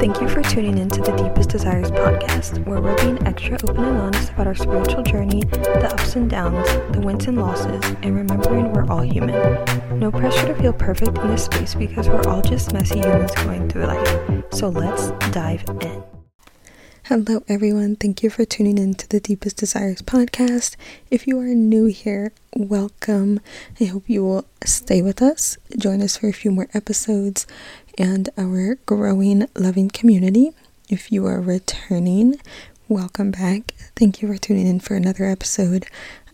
Thank you for tuning in to the Deepest Desires podcast, where we're being extra open and honest about our spiritual journey, the ups and downs, the wins and losses, and remembering we're all human. No pressure to feel perfect in this space because we're all just messy humans going through life. So let's dive in. Hello, everyone. Thank you for tuning in to the Deepest Desires podcast. If you are new here, welcome. I hope you will stay with us, join us for a few more episodes and our growing, loving community. If you are returning, welcome back. Thank you for tuning in for another episode.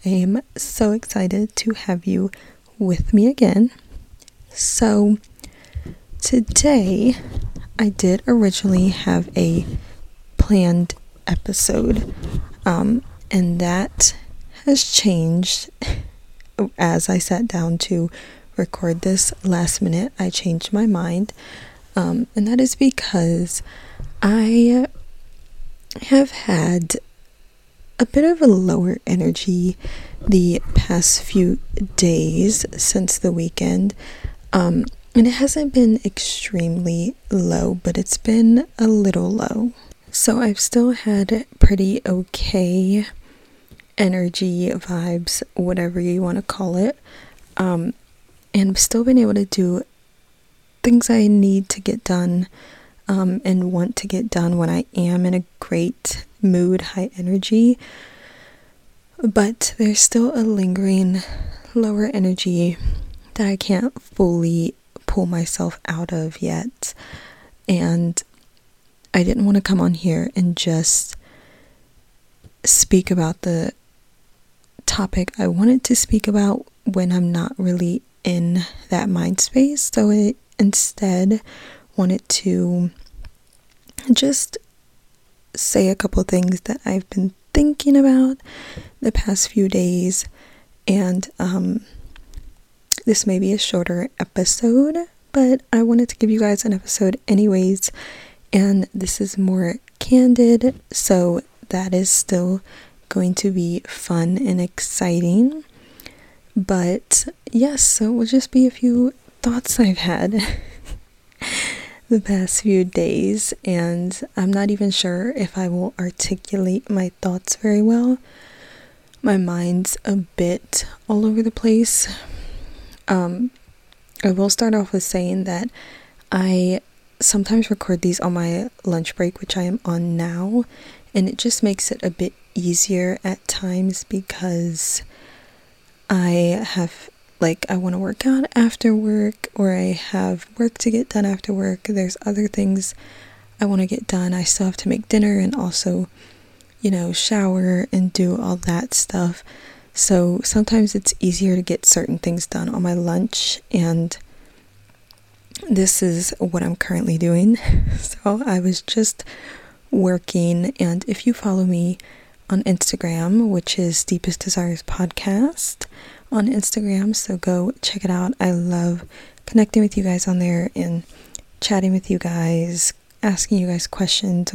I am so excited to have you with me again. So, today I did originally have a planned episode, um, and that has changed as I sat down to record this last minute. I changed my mind, um, and that is because I have had a bit of a lower energy the past few days since the weekend. Um, and it hasn't been extremely low, but it's been a little low. So I've still had pretty okay energy, vibes, whatever you want to call it. Um, and I've still been able to do things I need to get done um, and want to get done when I am in a great mood, high energy. But there's still a lingering lower energy that I can't fully pull myself out of yet. And I didn't want to come on here and just speak about the topic I wanted to speak about when I'm not really in that mind space. So I instead wanted to just say a couple things that I've been thinking about the past few days. And um, this may be a shorter episode, but I wanted to give you guys an episode anyways and this is more candid, so that is still going to be fun and exciting. But yes, so it will just be a few thoughts I've had the past few days, and I'm not even sure if I will articulate my thoughts very well. My mind's a bit all over the place. Um, I will start off with saying that I sometimes record these on my lunch break, which I am on now, and it just makes it a bit easier at times because I have like I want to work out after work or I have work to get done after work. There's other things I want to get done. I still have to make dinner and also, you know, shower and do all that stuff. So sometimes it's easier to get certain things done on my lunch and this is what I'm currently doing. So I was just working, and if you follow me on Instagram, which is Deepest Desires Podcast on Instagram, so go check it out. I love connecting with you guys on there and chatting with you guys, asking you guys questions,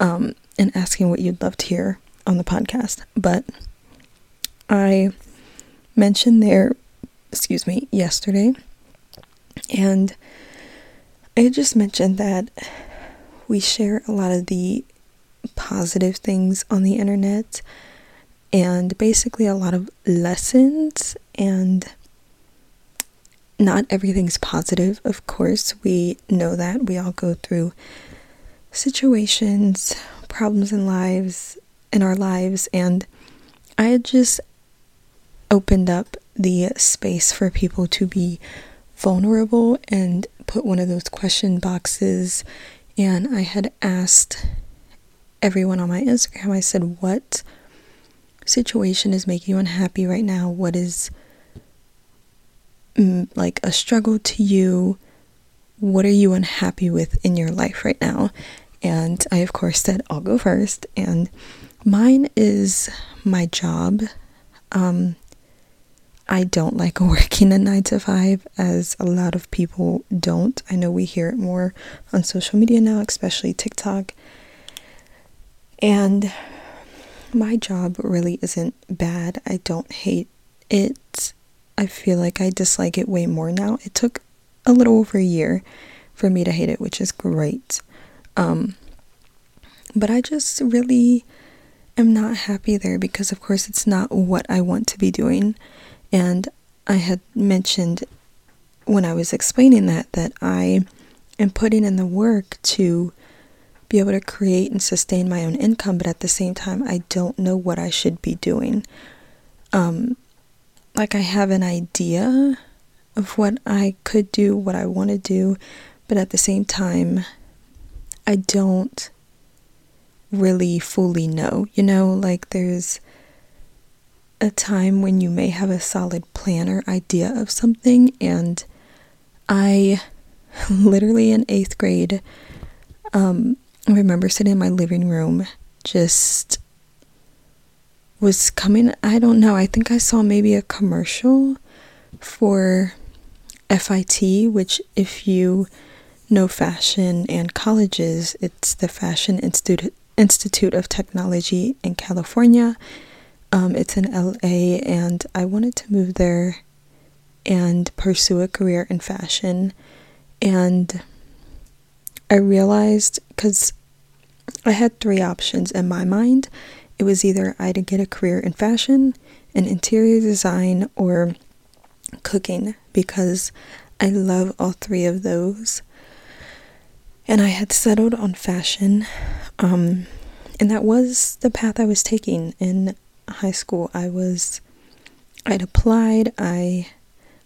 um, and asking what you'd love to hear on the podcast. But I mentioned there, excuse me, yesterday, and I just mentioned that we share a lot of the positive things on the internet and basically a lot of lessons and not everything's positive of course. We know that. We all go through situations problems in lives in our lives and i had just opened up the space for people to be vulnerable and put one of those question boxes. And I had asked everyone on my Instagram, I said, What situation is making you unhappy right now? What is mm, like a struggle to you? What are you unhappy with in your life right now? And I, of course, said, I'll go first. And mine is my job. Um, I don't like working a nine to five, as a lot of people don't. I know we hear it more on social media now, especially TikTok. And my job really isn't bad. I don't hate it. I feel like I dislike it way more now. It took a little over a year for me to hate it, which is great. Um, but I just really am not happy there because, of course, it's not what I want to be doing. And I had mentioned when I was explaining that that I am putting in the work to be able to create and sustain my own income, but at the same time, I don't know what I should be doing. Um, like I have an idea of what I could do, what I want to do, but at the same time, I don't really fully know. You know, like there's a time when you may have a solid plan or idea of something, and I literally in eighth grade, um, I remember sitting in my living room, just was coming. I don't know. I think I saw maybe a commercial for FIT, which, if you know fashion and colleges, it's the Fashion Institute Institute of Technology in California. Um, it's in LA, and I wanted to move there and pursue a career in fashion. And I realized because I had three options in my mind. It was either I'd get a career in fashion, in interior design, or cooking because I love all three of those. And I had settled on fashion. Um, and that was the path I was taking in high school. I was, I'd applied, I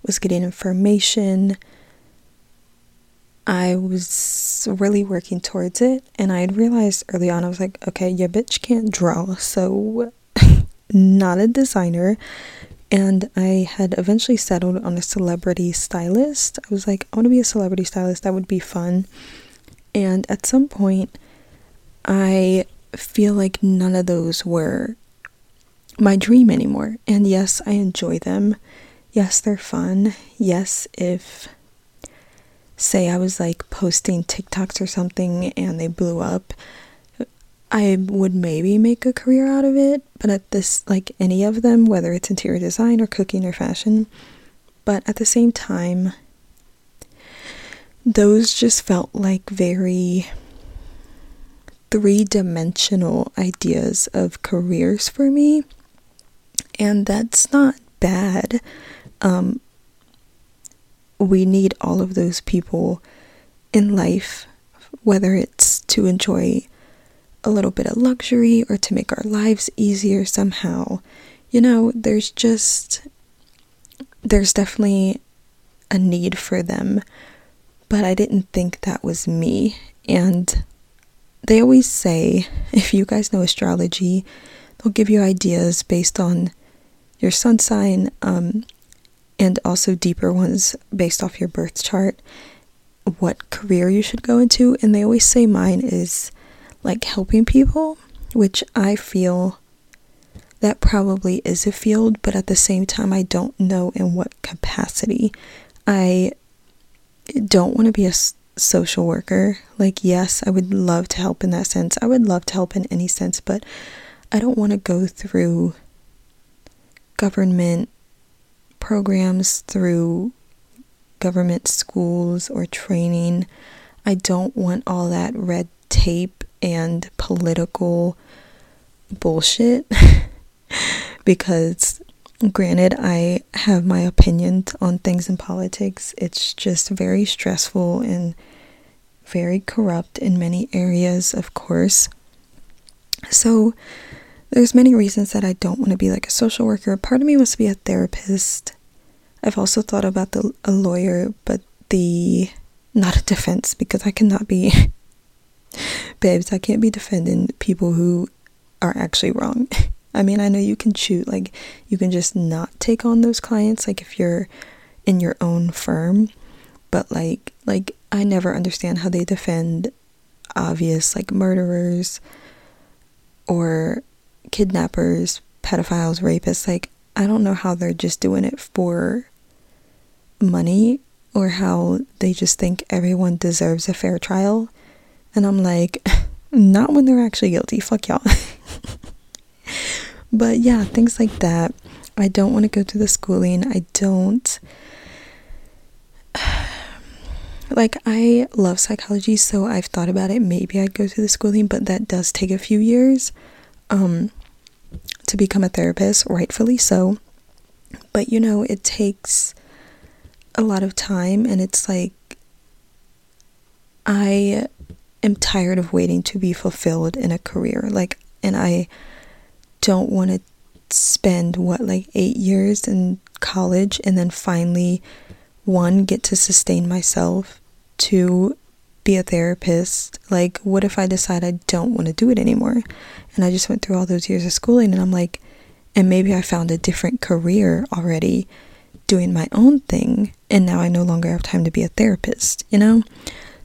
was getting information. I was really working towards it, and I had realized early on, I was like, okay, your bitch can't draw, so not a designer. And I had eventually settled on a celebrity stylist. I was like, I want to be a celebrity stylist, that would be fun. And at some point, I feel like none of those were my dream anymore. And yes, I enjoy them. Yes, they're fun. Yes, if say I was like posting TikToks or something and they blew up, I would maybe make a career out of it. But at this, like any of them, whether it's interior design or cooking or fashion, but at the same time, those just felt like very three dimensional ideas of careers for me. And that's not bad. Um, we need all of those people in life, whether it's to enjoy a little bit of luxury or to make our lives easier somehow. You know, there's just, there's definitely a need for them but I didn't think that was me. And they always say if you guys know astrology, they'll give you ideas based on your sun sign um, and also deeper ones based off your birth chart, what career you should go into. And they always say mine is like helping people, which I feel that probably is a field, but at the same time, I don't know in what capacity. I don't want to be a social worker. Like, yes, I would love to help in that sense. I would love to help in any sense, but I don't want to go through government programs, through government schools or training. I don't want all that red tape and political bullshit because Granted, I have my opinions on things in politics. It's just very stressful and very corrupt in many areas, of course. So, there's many reasons that I don't want to be like a social worker. Part of me wants to be a therapist. I've also thought about the a lawyer, but the not a defense because I cannot be babes, I can't be defending people who are actually wrong. I mean, I know you can shoot like, you can just not take on those clients, like, if you're in your own firm, but, like, like, I never understand how they defend obvious, like, murderers or kidnappers, pedophiles, rapists. Like, I don't know how they're just doing it for money or how they just think everyone deserves a fair trial. And I'm like, not when they're actually guilty. Fuck y'all. But yeah, things like that. I don't want to go to the schooling. I don't like I love psychology, so I've thought about it. Maybe I'd go through the schooling, but that does take a few years um, to become a therapist, rightfully so. But you know, it takes a lot of time, and it's like I am tired of waiting to be fulfilled in a career. Like, and I don't want to spend what, like eight years in college and then finally, one, get to sustain myself, two, be a therapist. Like, what if I decide I don't want to do it anymore? And I just went through all those years of schooling and I'm like, and maybe I found a different career already doing my own thing and now I no longer have time to be a therapist, you know?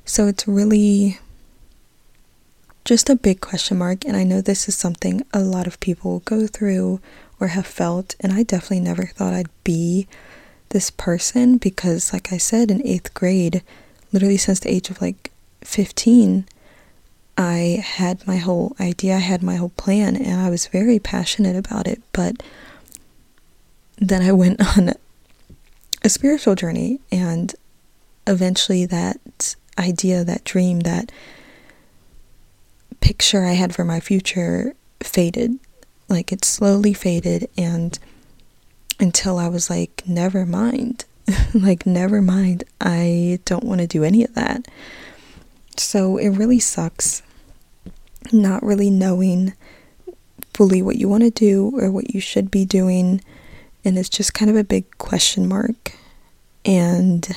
So it's really just a big question mark. And I know this is something a lot of people go through or have felt. And I definitely never thought I'd be this person because, like I said, in eighth grade, literally since the age of like 15, I had my whole idea, I had my whole plan, and I was very passionate about it. But then I went on a spiritual journey, and eventually that idea, that dream, that picture I had for my future faded. Like it slowly faded and until I was like, never mind. like, never mind. I don't want to do any of that. So it really sucks not really knowing fully what you want to do or what you should be doing. And it's just kind of a big question mark. And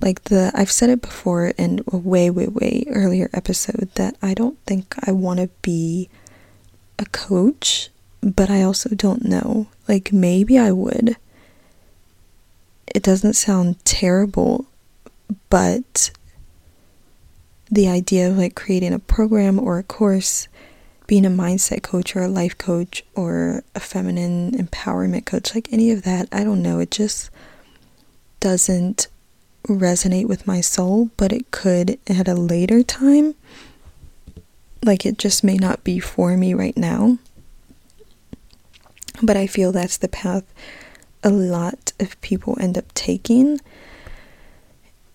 like the I've said it before in a way way way earlier episode that I don't think I want to be a coach, but I also don't know. Like maybe I would. It doesn't sound terrible, but the idea of like creating a program or a course, being a mindset coach or a life coach or a feminine empowerment coach, like any of that, I don't know. It just doesn't resonate with my soul, but it could at a later time. Like it just may not be for me right now. But I feel that's the path a lot of people end up taking.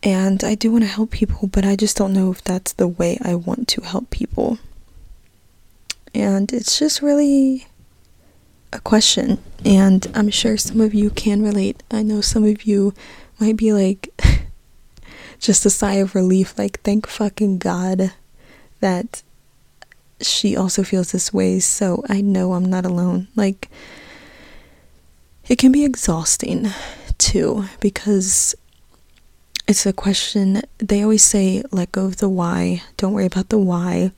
And I do want to help people, but I just don't know if that's the way I want to help people. And it's just really a question. And I'm sure some of you can relate. I know some of you might be like, just a sigh of relief like thank fucking god that she also feels this way so i know i'm not alone like it can be exhausting too because it's a question they always say let go of the why don't worry about the why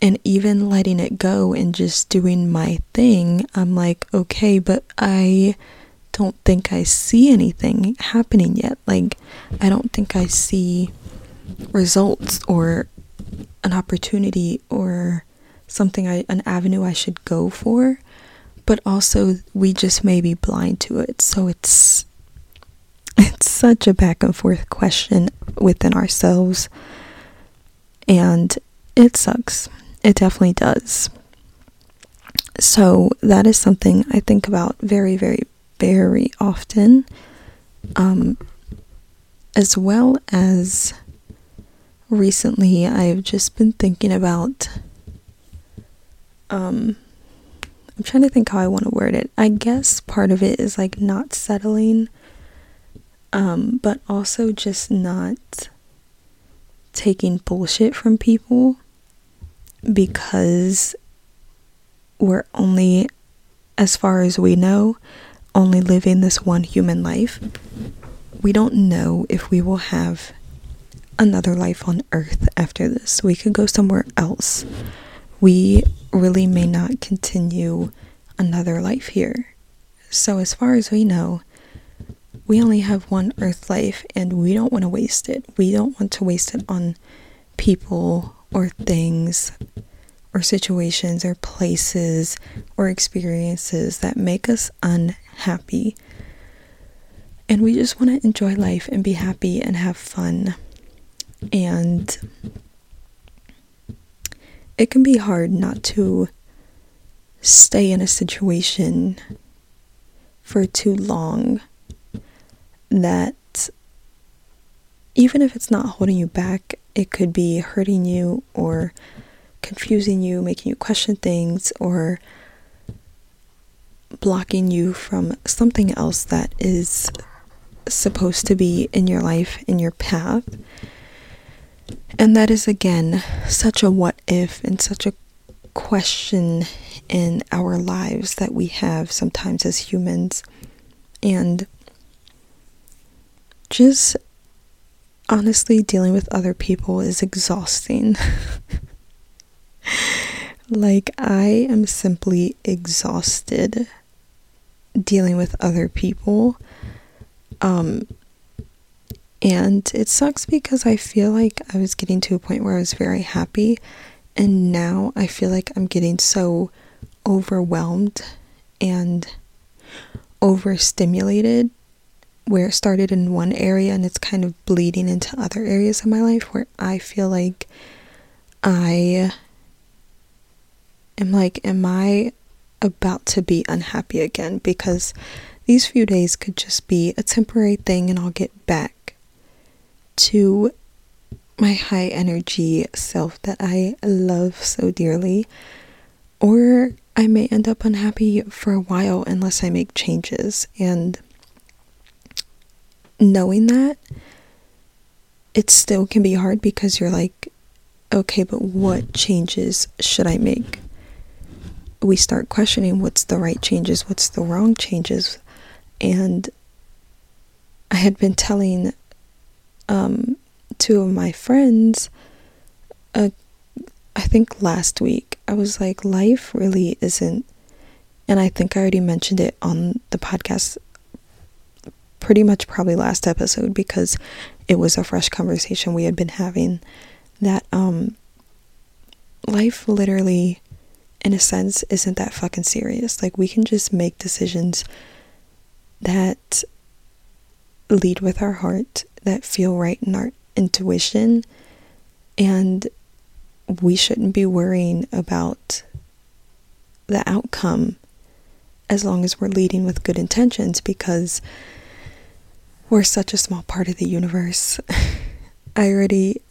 and even letting it go and just doing my thing i'm like okay but i don't think I see anything happening yet. Like, I don't think I see results or an opportunity or something I an avenue I should go for. But also we just may be blind to it. So it's it's such a back and forth question within ourselves. And it sucks. It definitely does. So that is something I think about very, very, very often, um, as well as recently, I've just been thinking about. Um, I'm trying to think how I want to word it. I guess part of it is like not settling, um, but also just not taking bullshit from people because we're only, as far as we know, only living this one human life, we don't know if we will have another life on earth after this. We could go somewhere else. We really may not continue another life here. So, as far as we know, we only have one earth life and we don't want to waste it. We don't want to waste it on people or things or situations or places or experiences that make us unhappy. And we just want to enjoy life and be happy and have fun. And it can be hard not to stay in a situation for too long that even if it's not holding you back, it could be hurting you or confusing you, making you question things, or blocking you from something else that is supposed to be in your life, in your path. And that is again such a what if and such a question in our lives that we have sometimes as humans. And just honestly, dealing with other people is exhausting. like, I am simply exhausted dealing with other people. Um, and it sucks because I feel like I was getting to a point where I was very happy, and now I feel like I'm getting so overwhelmed and overstimulated where it started in one area and it's kind of bleeding into other areas of my life where I feel like I am like, am I about to be unhappy again? Because these few days could just be a temporary thing and I'll get back to my high energy self that I love so dearly. Or I may end up unhappy for a while unless I make changes. And knowing that, it still can be hard because you're like, okay, but what changes should I make? We start questioning what's the right changes, what's the wrong changes. And I had been telling um, two of my friends, uh, I think last week, I was like, life really isn't, and I think I already mentioned it on the podcast pretty much probably last episode because it was a fresh conversation we had been having that um life literally in a sense isn't that fucking serious. Like we can just make decisions that lead with our heart that feel right in our intuition and we shouldn't be worrying about the outcome as long as we're leading with good intentions because we're such a small part of the universe. I already,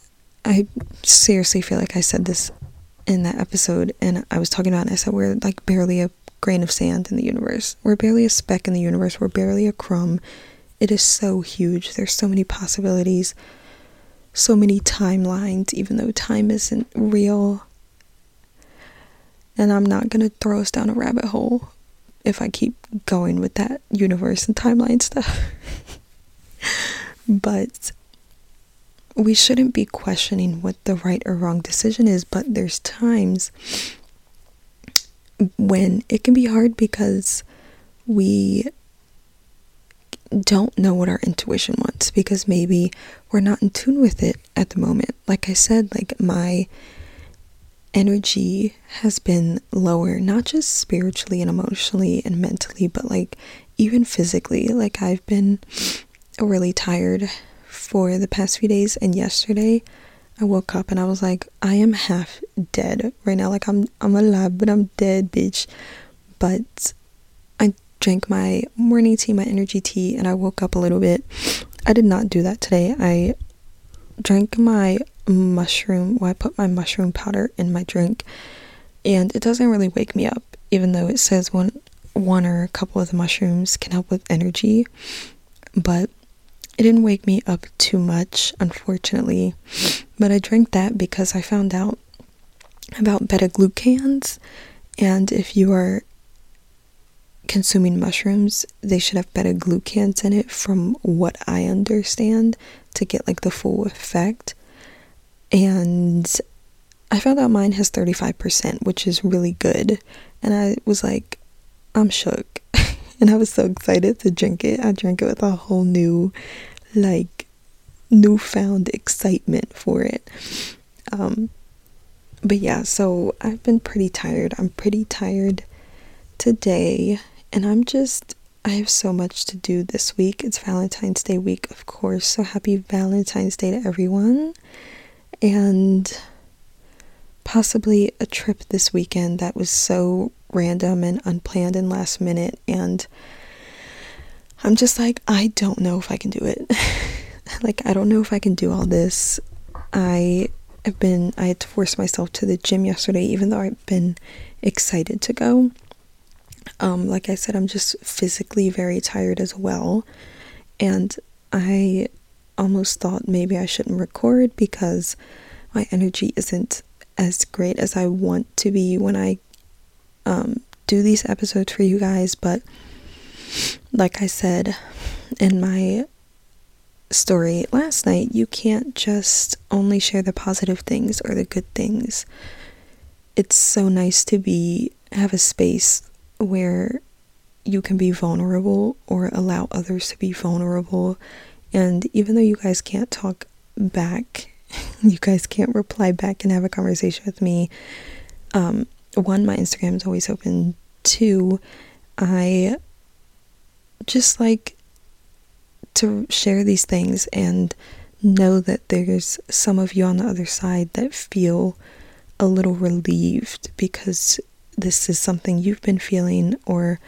I seriously feel like I said this in that episode, and I was talking about, it, I said, we're like barely a grain of sand in the universe. We're barely a speck in the universe. We're barely a crumb. It is so huge. There's so many possibilities, so many timelines, even though time isn't real. And I'm not going to throw us down a rabbit hole if I keep going with that universe and timeline stuff. but we shouldn't be questioning what the right or wrong decision is, but there's times when it can be hard because we don't know what our intuition wants because maybe we're not in tune with it at the moment. Like I said, like my energy has been lower, not just spiritually and emotionally and mentally, but like even physically. Like I've been really tired for the past few days and yesterday I woke up and I was like I am half dead right now. Like I'm I'm alive but I'm dead bitch. But I drank my morning tea my energy tea and I woke up a little bit. I did not do that today. I drank my mushroom well I put my mushroom powder in my drink and it doesn't really wake me up even though it says one one or a couple of the mushrooms can help with energy. But it didn't wake me up too much, unfortunately, but I drank that because I found out about beta glucans, and if you are consuming mushrooms, they should have beta glucans in it, from what I understand, to get like the full effect. And I found out mine has 35%, which is really good. And I was like, I'm shook. and I was so excited to drink it. I drank it with a whole new like newfound excitement for it. Um, but yeah, so I've been pretty tired. I'm pretty tired today, and I'm just, I have so much to do this week. It's Valentine's Day week, of course. So happy Valentine's Day to everyone. And possibly a trip this weekend that was so random and unplanned and last minute. And I'm just like, I don't know if I can do it. like I don't know if I can do all this. I have been I had to force myself to the gym yesterday even though I've been excited to go. Um like I said I'm just physically very tired as well and I almost thought maybe I shouldn't record because my energy isn't as great as I want to be when I um, do these episodes for you guys. But like I said in my story last night, you can't just only share the positive things or the good things. It's so nice to be have a space where you can be vulnerable or allow others to be vulnerable. And even though you guys can't talk back, you guys can't reply back and have a conversation with me. Um, one, my Instagram is always open. Two, I just like to share these things and know that there's some of you on the other side that feel a little relieved because this is something you've been feeling or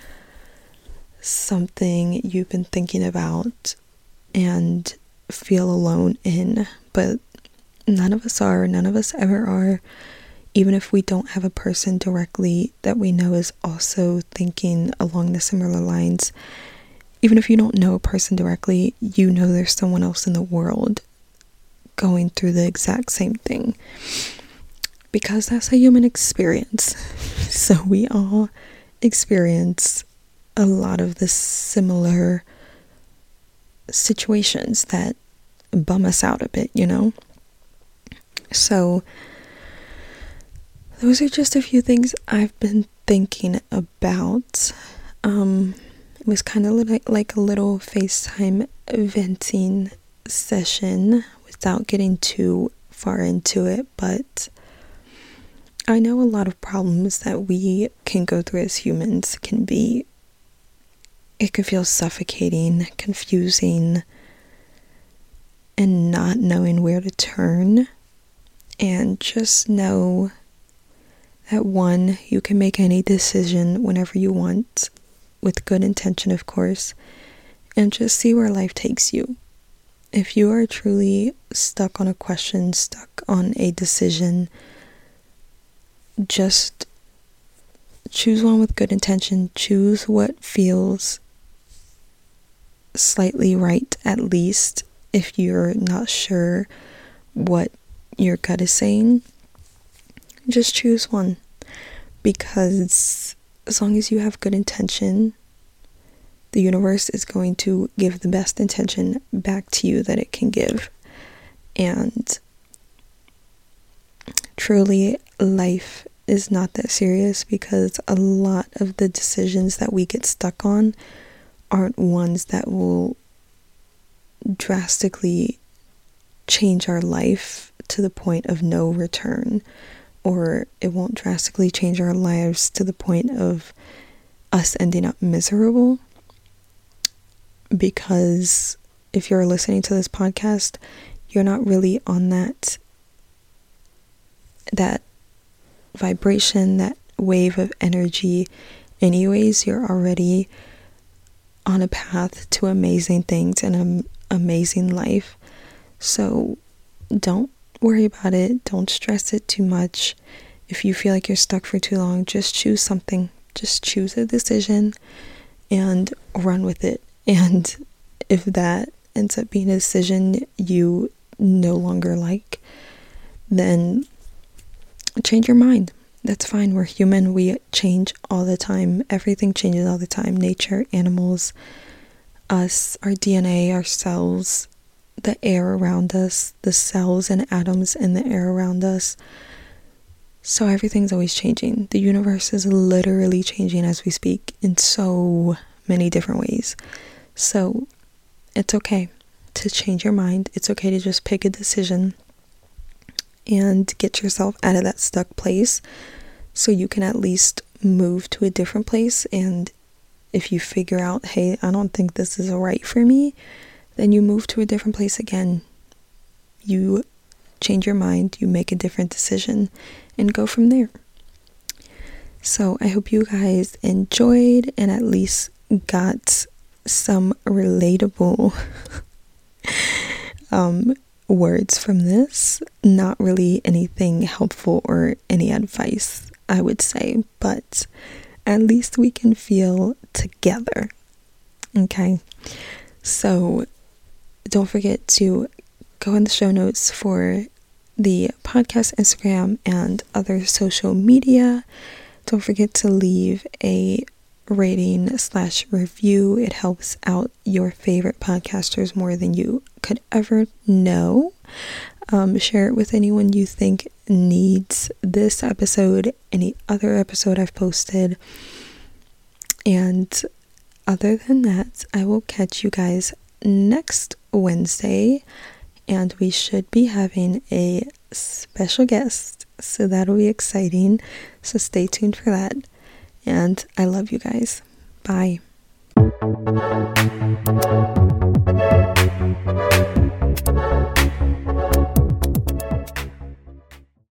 something you've been thinking about and feel alone in, but none of us are, none of us ever are. Even if we don't have a person directly that we know is also thinking along the similar lines, even if you don't know a person directly, you know there's someone else in the world going through the exact same thing. Because that's a human experience. So we all experience a lot of the similar situations that bum us out a bit, you know? So, those are just a few things I've been thinking about. Um, it was kind of like, a little FaceTime venting session without getting too far into it, but I know a lot of problems that we can go through as humans can be it can feel suffocating, confusing, and not knowing where to turn. And just know that one, you can make any decision whenever you want, with good intention, of course, and just see where life takes you. If you are truly stuck on a question, stuck on a decision, just choose one with good intention. Choose what feels slightly right, at least, if you're not sure what your gut is saying. Just choose one because as long as you have good intention, the universe is going to give the best intention back to you that it can give. And truly, life is not that serious because a lot of the decisions that we get stuck on aren't ones that will drastically change our life to the point of no return, or it won't drastically change our lives to the point of us ending up miserable. Because if you're listening to this podcast, you're not really on that that vibration, that wave of energy anyways, you're already on a path to amazing things and an amazing life. So don't worry about it. Don't stress it too much. If you feel like you're stuck for too long, just choose something. Just choose a decision and run with it. And if that ends up being a decision you no longer like, then change your mind that's fine. We're human. We change all the time. Everything changes all the time. Nature, animals, us, our DNA, our cells, the air around us, the cells and atoms in the air around us. So everything's always changing. The universe is literally changing as we speak in so many different ways. So it's okay to change your mind. It's okay to just pick a decision and get yourself out of that stuck place so you can at least move to a different place. And if you figure out, hey, I don't think this is right for me, then you move to a different place again. You change your mind, you make a different decision, and go from there. So I hope you guys enjoyed and at least got some relatable um, words from this. Not really anything helpful or any advice, I would say, but at least we can feel together. Okay, so don't forget to go in the show notes for the podcast, Instagram, and other social media. Don't forget to leave a rating slash review. It helps out your favorite podcasters more than you could ever know. Um, share it with anyone you think needs this episode, any other episode I've posted. And other than that, I will catch you guys next Wednesday, and we should be having a special guest, so that'll be exciting. So stay tuned for that. And I love you guys. Bye.